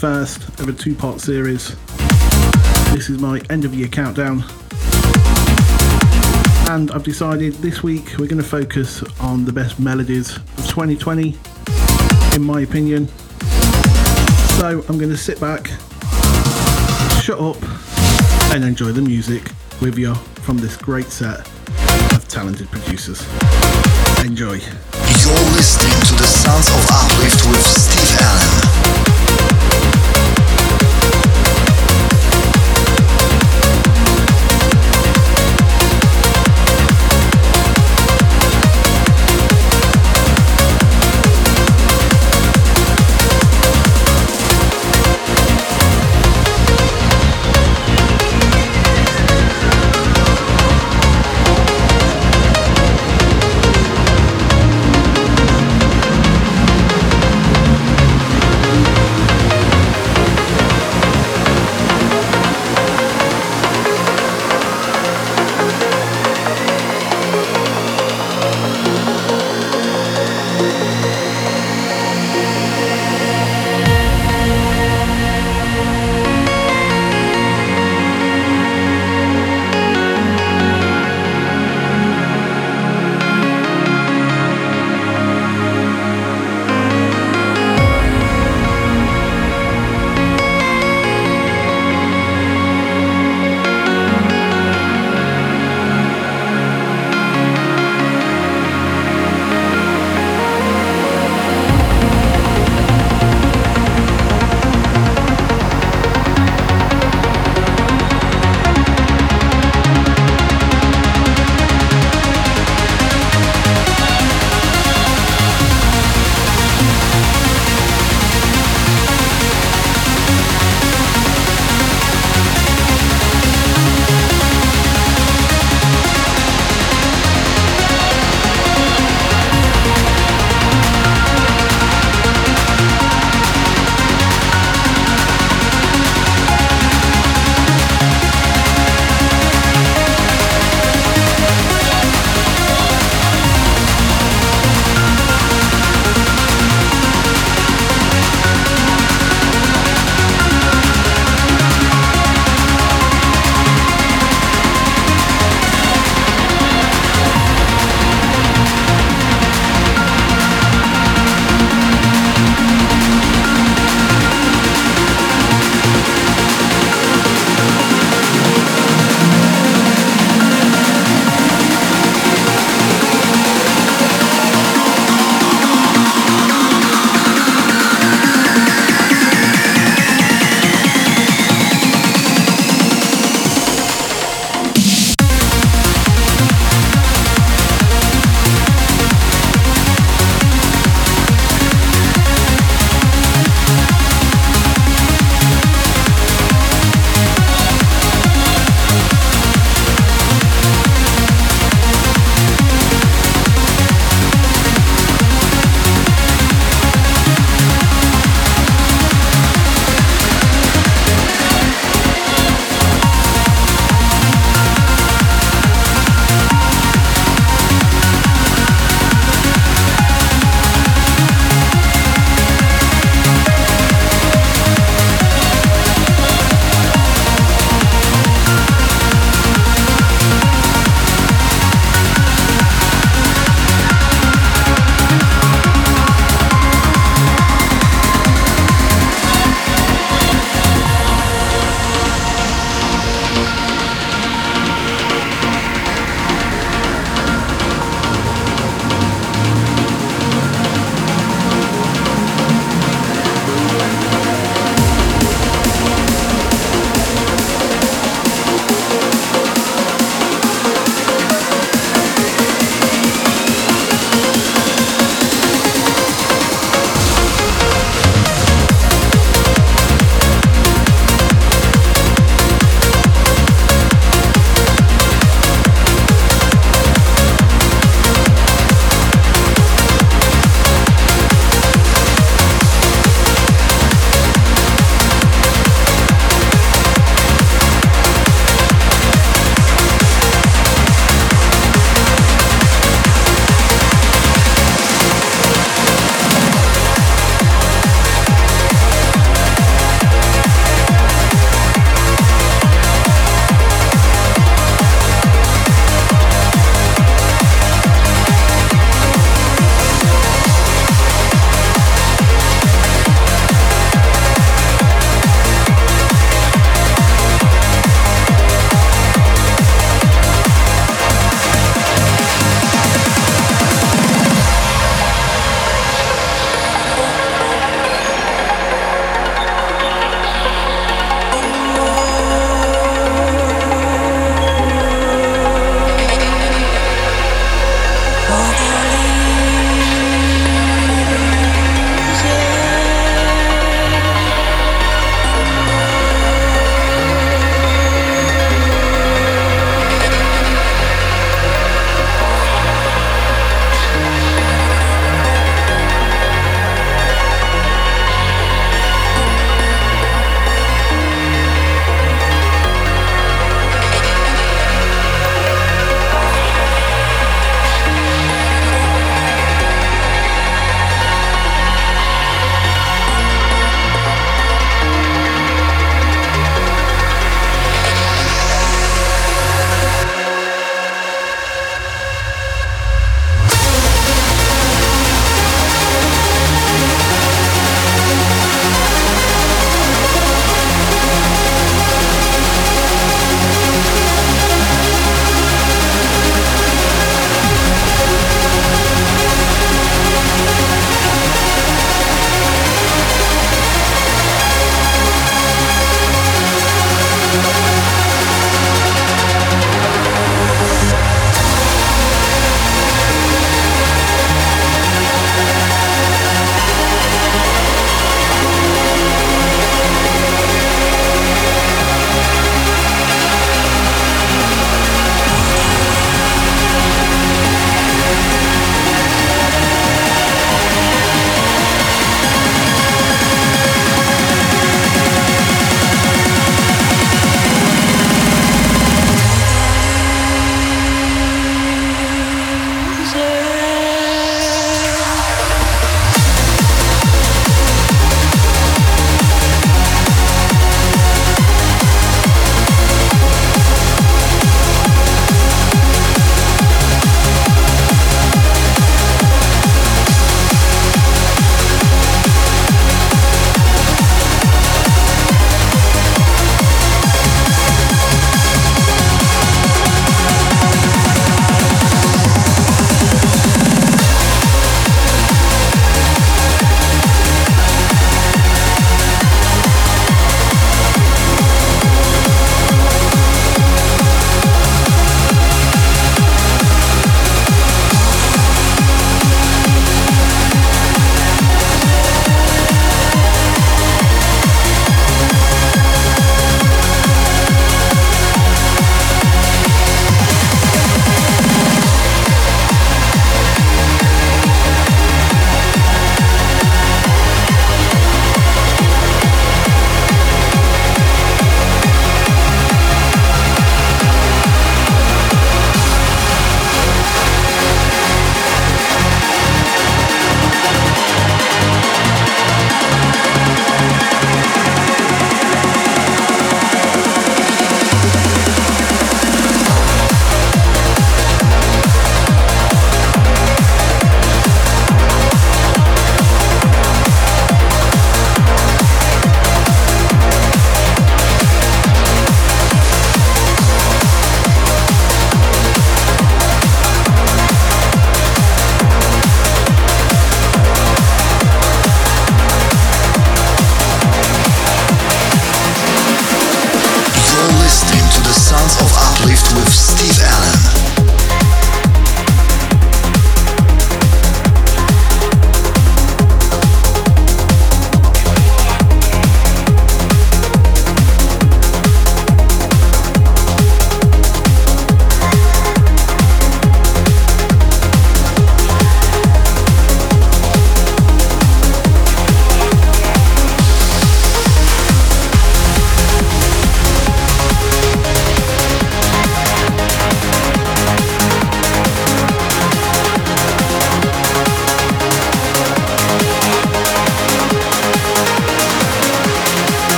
first of a two part series. This is my end of year countdown. And I've decided this week we're going to focus on the best melodies of 2020, in my opinion. So I'm going to sit back, shut up, and enjoy the music with you from this great set of talented producers. Enjoy. You're listening to the Sounds of Uplift with Steve Allen.